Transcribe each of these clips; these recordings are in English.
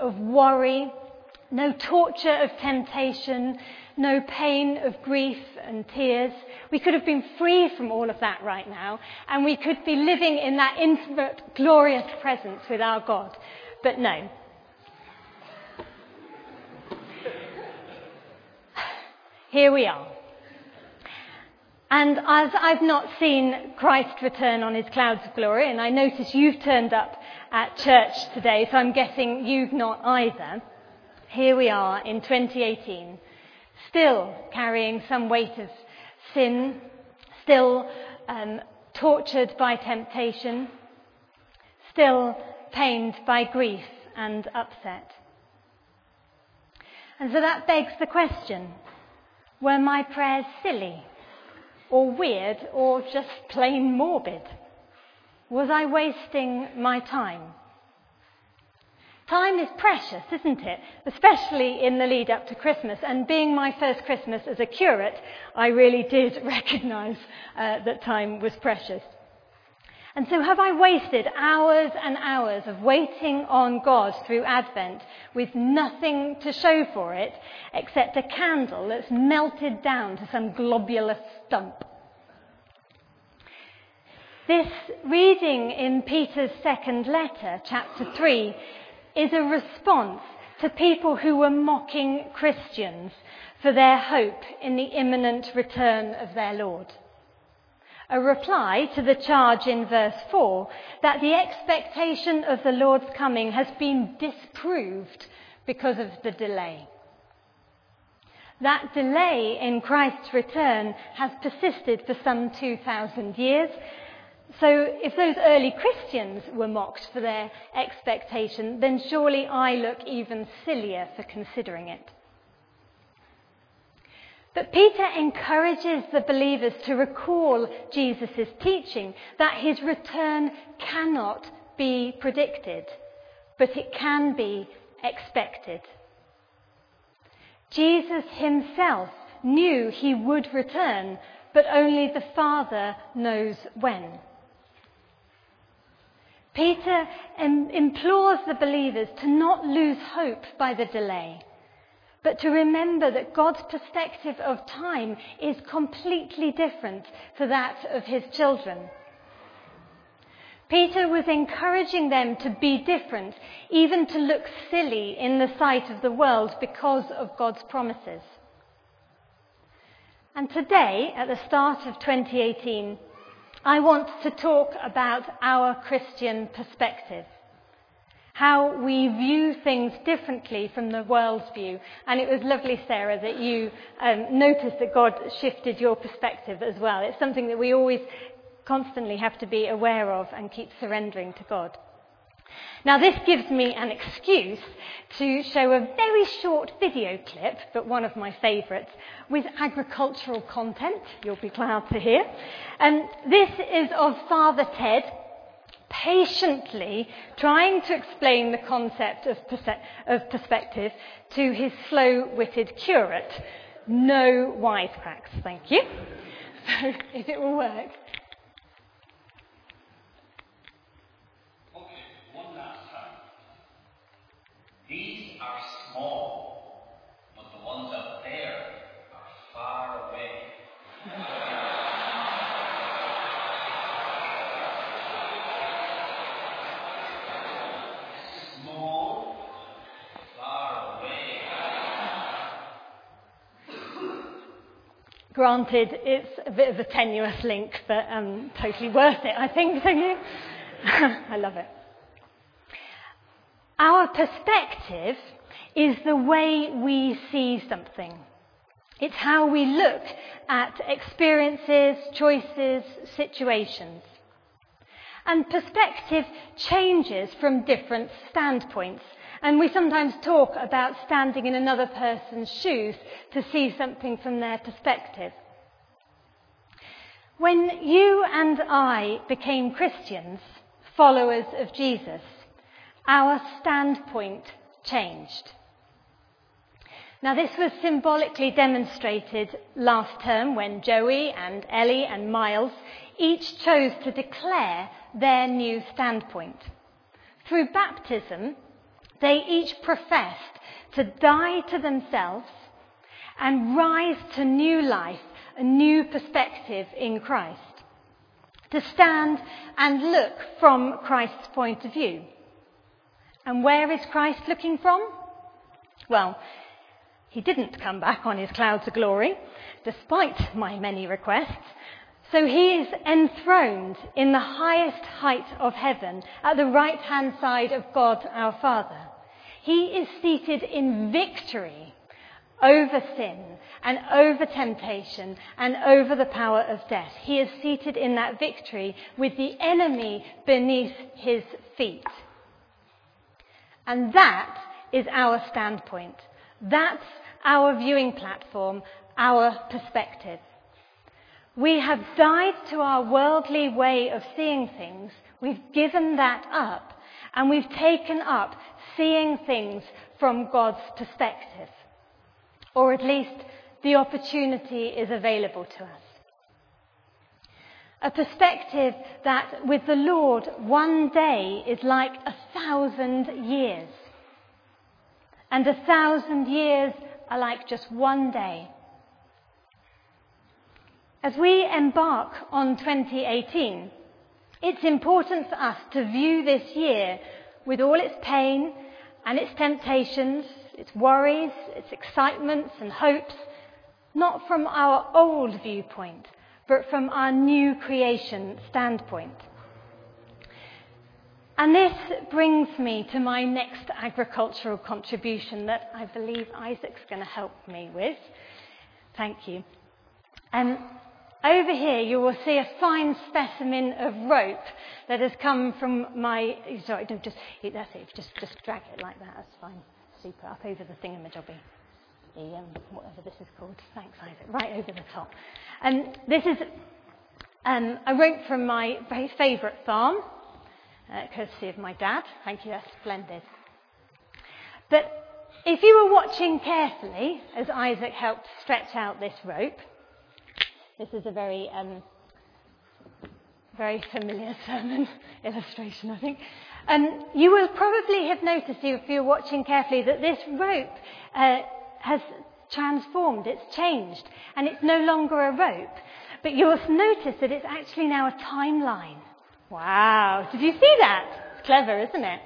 of worry, no torture of temptation, no pain of grief and tears. We could have been free from all of that right now, and we could be living in that intimate, glorious presence with our God. But no. Here we are. And as I've not seen Christ return on his clouds of glory, and I notice you've turned up at church today, so I'm guessing you've not either. Here we are in 2018, still carrying some weight of sin, still um, tortured by temptation, still pained by grief and upset. And so that begs the question were my prayers silly? or weird or just plain morbid? Was I wasting my time? Time is precious, isn't it? Especially in the lead up to Christmas. And being my first Christmas as a curate, I really did recognise uh, that time was precious. And so, have I wasted hours and hours of waiting on God through Advent with nothing to show for it except a candle that's melted down to some globular stump? This reading in Peter's second letter, chapter 3, is a response to people who were mocking Christians for their hope in the imminent return of their Lord a reply to the charge in verse 4 that the expectation of the Lord's coming has been disproved because of the delay. That delay in Christ's return has persisted for some 2,000 years. So, if those early Christians were mocked for their expectation, then surely I look even sillier for considering it. But Peter encourages the believers to recall Jesus' teaching that his return cannot be predicted, but it can be expected. Jesus himself knew he would return, but only the Father knows when. Peter implores the believers to not lose hope by the delay but to remember that God's perspective of time is completely different to that of his children. Peter was encouraging them to be different, even to look silly in the sight of the world because of God's promises. And today, at the start of 2018, I want to talk about our Christian perspective how we view things differently from the world's view. And it was lovely, Sarah, that you um, noticed that God shifted your perspective as well. It's something that we always constantly have to be aware of and keep surrendering to God. Now, this gives me an excuse to show a very short video clip, but one of my favourites, with agricultural content, you'll be glad to hear. And this is of Father Ted, patiently trying to explain the concept of, of perspective to his slow witted curate. No wisecracks, thank you. So, if it will work. Okay, one last time. These are small, but the ones up there are far away. Granted, it's a bit of a tenuous link, but um, totally worth it, I think, don't you? I love it. Our perspective is the way we see something. It's how we look at experiences, choices, situations. And perspective changes from different standpoints. And we sometimes talk about standing in another person's shoes to see something from their perspective. When you and I became Christians, followers of Jesus, our standpoint changed. Now, this was symbolically demonstrated last term when Joey and Ellie and Miles each chose to declare their new standpoint. Through baptism, They each professed to die to themselves and rise to new life, a new perspective in Christ. To stand and look from Christ's point of view. And where is Christ looking from? Well, he didn't come back on his clouds of glory, despite my many requests. So he is enthroned in the highest height of heaven at the right hand side of God our Father. He is seated in victory over sin and over temptation and over the power of death. He is seated in that victory with the enemy beneath his feet. And that is our standpoint. That's our viewing platform, our perspective. We have died to our worldly way of seeing things. We've given that up. And we've taken up seeing things from God's perspective. Or at least the opportunity is available to us. A perspective that with the Lord, one day is like a thousand years. And a thousand years are like just one day. As we embark on 2018, it's important for us to view this year with all its pain and its temptations, its worries, its excitements and hopes, not from our old viewpoint, but from our new creation standpoint. And this brings me to my next agricultural contribution that I believe Isaac's going to help me with. Thank you. Um, over here, you will see a fine specimen of rope that has come from my. Sorry, no, just that's it. Just just drag it like that. That's fine. Super. Up over the thingamajobby. The um, whatever this is called. Thanks, Isaac. Right over the top. And um, this is um, a rope from my very favourite farm, uh, courtesy of my dad. Thank you. That's splendid. But if you were watching carefully as Isaac helped stretch out this rope. This is a very, um, very familiar sermon illustration, I think. Um, you will probably have noticed, if you're watching carefully, that this rope uh, has transformed, it's changed, and it's no longer a rope. But you'll notice that it's actually now a timeline. Wow, did you see that? It's clever, isn't it?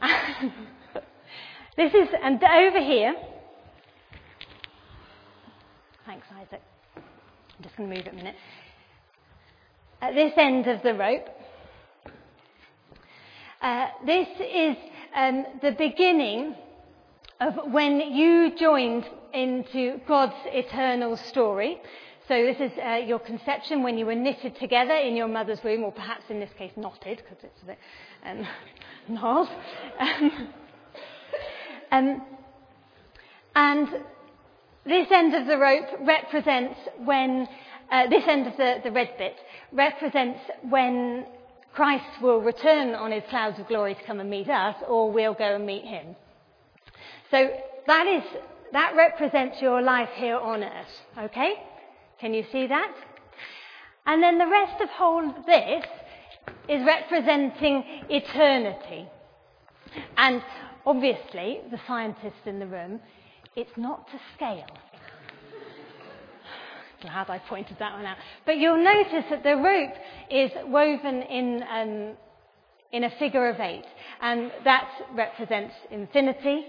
this is, and over here, thanks, Isaac. I'm just going to move it a minute. At this end of the rope, uh, this is um, the beginning of when you joined into God's eternal story. So this is uh, your conception when you were knitted together in your mother's womb, or perhaps in this case knotted, because it's a bit um, gnarled. Um, and this end of the rope represents when, uh, this end of the, the red bit represents when Christ will return on his clouds of glory to come and meet us, or we'll go and meet him. So that is, that represents your life here on earth. Okay? Can you see that? And then the rest of whole this is representing eternity. And obviously, the scientists in the room it's not to scale. Glad I pointed that one out. But you'll notice that the rope is woven in, um, in a figure of eight, and that represents infinity,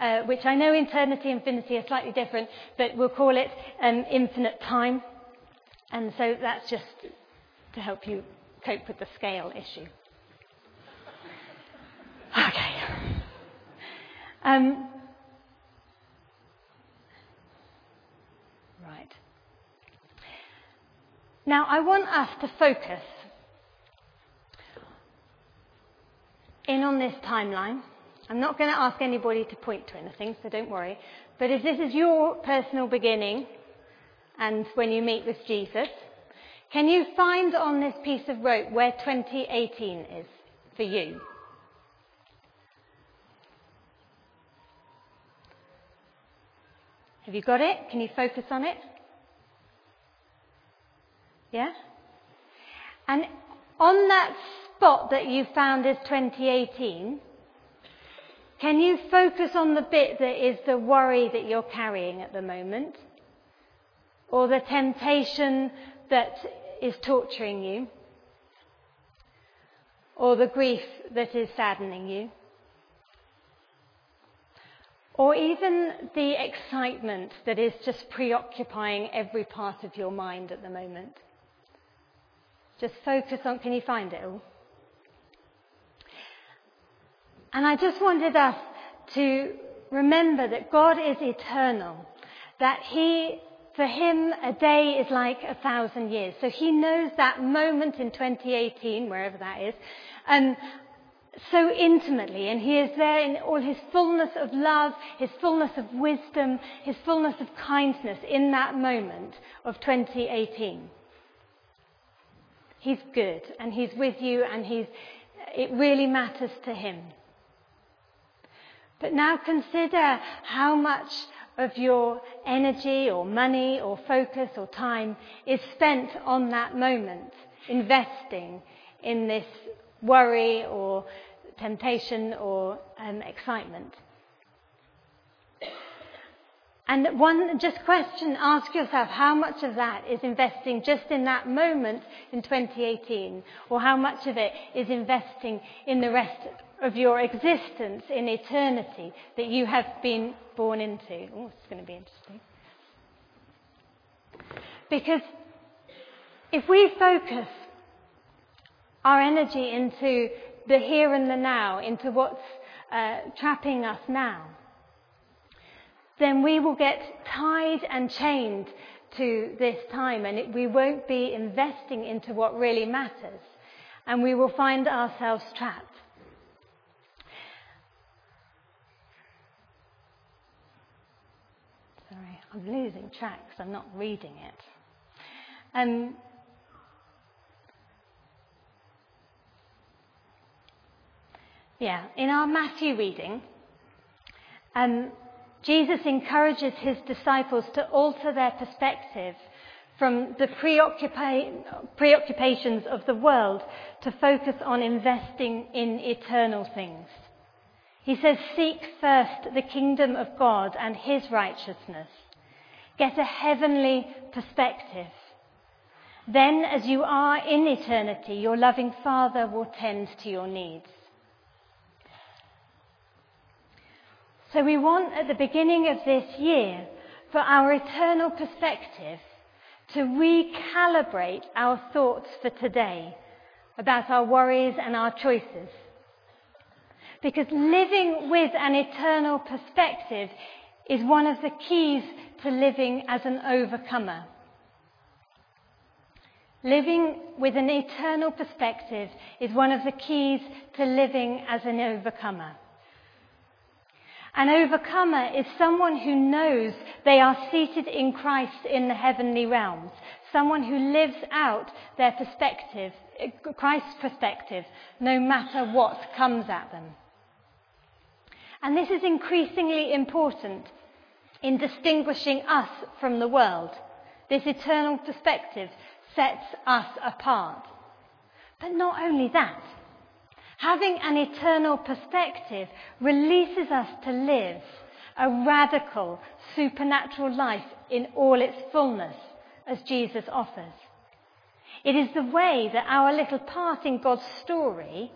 uh, which I know eternity and infinity are slightly different, but we'll call it um, infinite time. And so that's just to help you cope with the scale issue. Okay. Um, right. Now, I want us to focus in on this timeline. I'm not going to ask anybody to point to anything, so don't worry. But if this is your personal beginning and when you meet with Jesus, can you find on this piece of rope where 2018 is for you? Have you got it? Can you focus on it? Yeah? And on that spot that you found as 2018, Can you focus on the bit that is the worry that you're carrying at the moment? Or the temptation that is torturing you? Or the grief that is saddening you? Or even the excitement that is just preoccupying every part of your mind at the moment? Just focus on, can you find it all? And I just wanted us to remember that God is eternal, that He, for Him, a day is like a thousand years. So He knows that moment in 2018, wherever that is, um, so intimately, and He is there in all His fullness of love, His fullness of wisdom, His fullness of kindness in that moment of 2018. He's good, and He's with you, and He's, it really matters to Him. But now consider how much of your energy or money or focus or time is spent on that moment, investing in this worry or temptation or um, excitement. And one, just question, ask yourself how much of that is investing just in that moment in 2018, or how much of it is investing in the rest of your existence in eternity that you have been born into. Oh, it's going to be interesting. Because if we focus our energy into the here and the now, into what's uh, trapping us now, then we will get tied and chained to this time and it, we won't be investing into what really matters. And we will find ourselves trapped. Sorry, I'm losing track because I'm not reading it. Um, yeah, in our Matthew reading, um, Jesus encourages his disciples to alter their perspective from the preoccupations of the world to focus on investing in eternal things. He says, Seek first the kingdom of God and his righteousness. Get a heavenly perspective. Then, as you are in eternity, your loving Father will tend to your needs. So, we want at the beginning of this year for our eternal perspective to recalibrate our thoughts for today about our worries and our choices. Because living with an eternal perspective is one of the keys to living as an overcomer. Living with an eternal perspective is one of the keys to living as an overcomer. An overcomer is someone who knows they are seated in Christ in the heavenly realms. Someone who lives out their perspective, Christ's perspective, no matter what comes at them. And this is increasingly important in distinguishing us from the world. This eternal perspective sets us apart. But not only that, having an eternal perspective releases us to live a radical supernatural life in all its fullness as Jesus offers. It is the way that our little part in God's story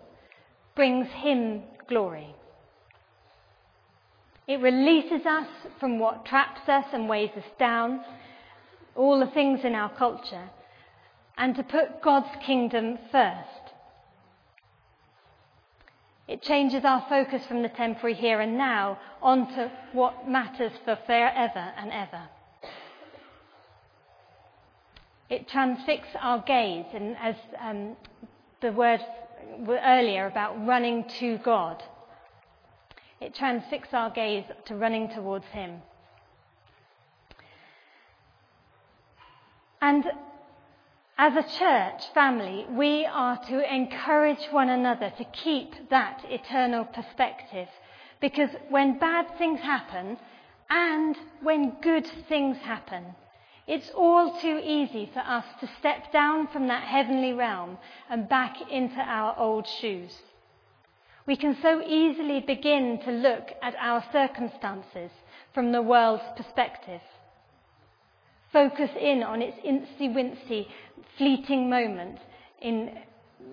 brings Him glory. It releases us from what traps us and weighs us down, all the things in our culture, and to put God's kingdom first. It changes our focus from the temporary here and now onto what matters for forever and ever. It transfixes our gaze, and as um, the word earlier about running to God. It transfixes our gaze to running towards Him. And as a church family, we are to encourage one another to keep that eternal perspective. Because when bad things happen and when good things happen, it's all too easy for us to step down from that heavenly realm and back into our old shoes. We can so easily begin to look at our circumstances from the world's perspective. Focus in on its incy wincy, fleeting moment in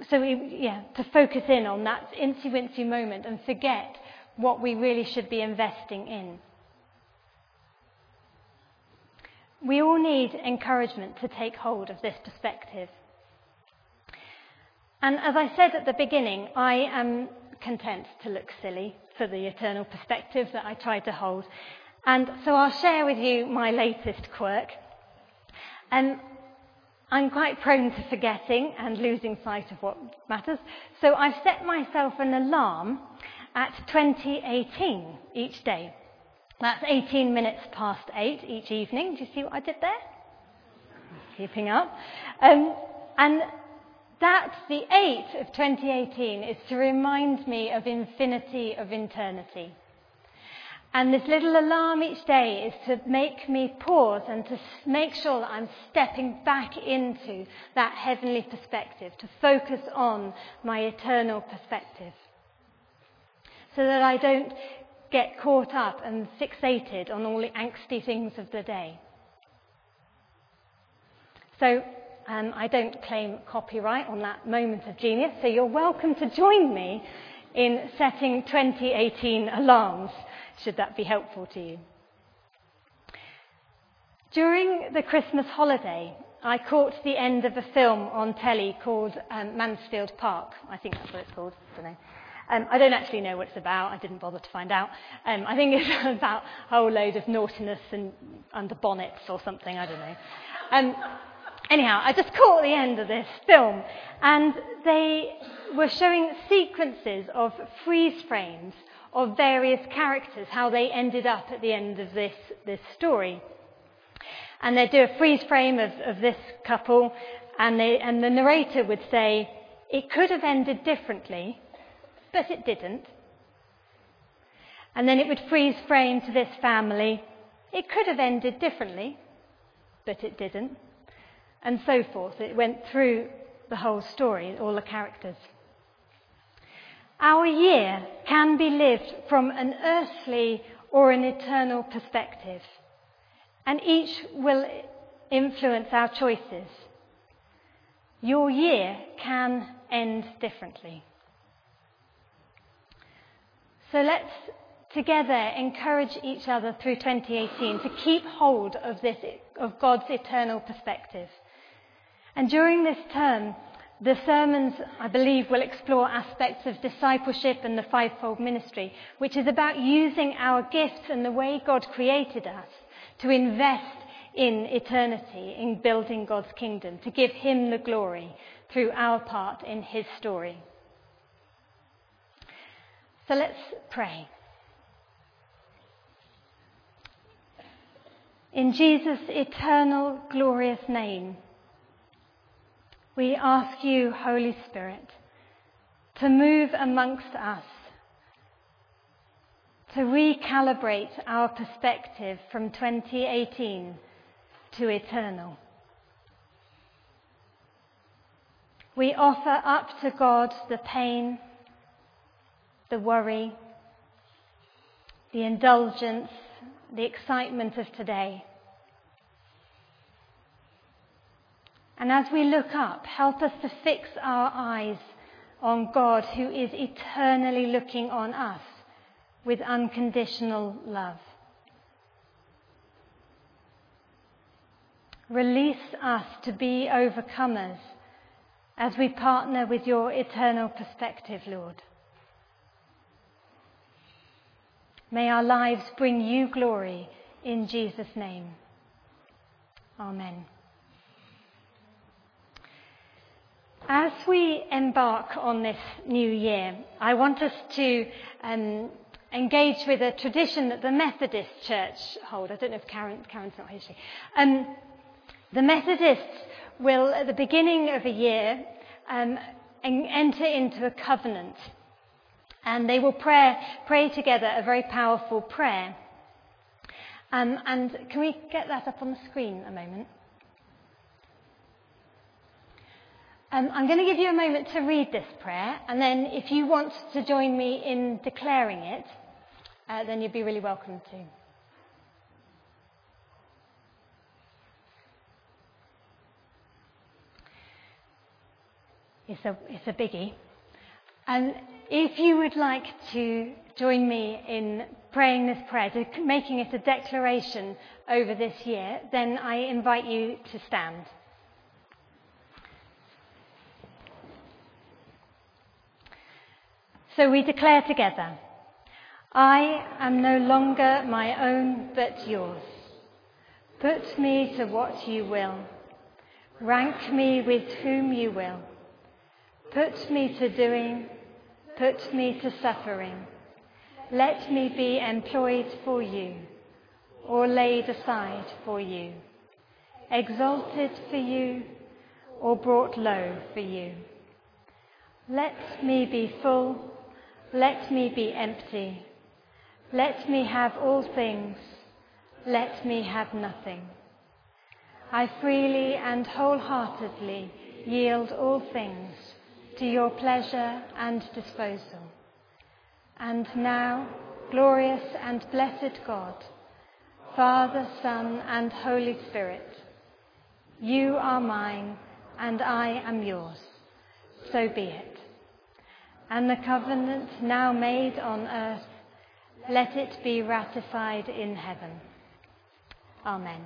so we, yeah, to focus in on that incy wincy moment and forget what we really should be investing in. We all need encouragement to take hold of this perspective. And as I said at the beginning, I am content to look silly for the eternal perspective that I try to hold. And so I'll share with you my latest quirk. I'm quite prone to forgetting and losing sight of what matters. So I've set myself an alarm at 2018 each day. That's 18 minutes past 8 each evening. Do you see what I did there? Keeping up. Um, and that, the 8 of 2018, is to remind me of infinity of eternity. And this little alarm each day is to make me pause and to make sure that I'm stepping back into that heavenly perspective, to focus on my eternal perspective. So that I don't get caught up and fixated on all the angsty things of the day. So um, I don't claim copyright on that moment of genius, so you're welcome to join me in setting 2018 alarms should that be helpful to you. During the Christmas holiday, I caught the end of a film on telly called um, Mansfield Park. I think that's what it's called. I don't know. Um, I don't actually know what it's about. I didn't bother to find out. Um, I think it's about a whole load of naughtiness and under bonnets or something. I don't know. Um, anyhow, I just caught the end of this film, and they were showing sequences of freeze frames of various characters, how they ended up at the end of this, this story. And they'd do a freeze frame of, of this couple, and, they, and the narrator would say, It could have ended differently, but it didn't. And then it would freeze frame to this family. It could have ended differently, but it didn't. And so forth. It went through the whole story, all the characters. Our year can be lived from an earthly or an eternal perspective, and each will influence our choices. Your year can end differently. So let's together encourage each other through 2018 to keep hold of this, of God's eternal perspective. And during this term, the sermons, I believe, will explore aspects of discipleship and the fivefold ministry, which is about using our gifts and the way God created us to invest in eternity, in building God's kingdom, to give Him the glory through our part in His story. So let's pray. In Jesus' eternal, glorious name, we ask you, Holy Spirit, to move amongst us, to recalibrate our perspective from 2018 to eternal. We offer up to God the pain, the worry, the indulgence, the excitement of today. And as we look up, help us to fix our eyes on God who is eternally looking on us with unconditional love. Release us to be overcomers as we partner with your eternal perspective, Lord. May our lives bring you glory in Jesus' name. Amen. As we embark on this new year, I want us to um, engage with a tradition that the Methodist Church hold. I don't know if Karen, Karen's not here. Um, the Methodists will, at the beginning of a year, um, enter into a covenant. And they will pray, pray together a very powerful prayer. Um, and can we get that up on the screen a moment? Um, I'm going to give you a moment to read this prayer, and then if you want to join me in declaring it, uh, then you'd be really welcome to. It's a, it's a biggie. And if you would like to join me in praying this prayer, making it a declaration over this year, then I invite you to stand. So we declare together I am no longer my own but yours. Put me to what you will. Rank me with whom you will. Put me to doing, put me to suffering. Let me be employed for you, or laid aside for you, exalted for you, or brought low for you. Let me be full, let me be empty. Let me have all things, let me have nothing. I freely and wholeheartedly yield all things to your pleasure and disposal. And now, glorious and blessed God, Father, Son, and Holy Spirit, you are mine and I am yours. So be it. And the covenant now made on earth, let it be ratified in heaven. Amen.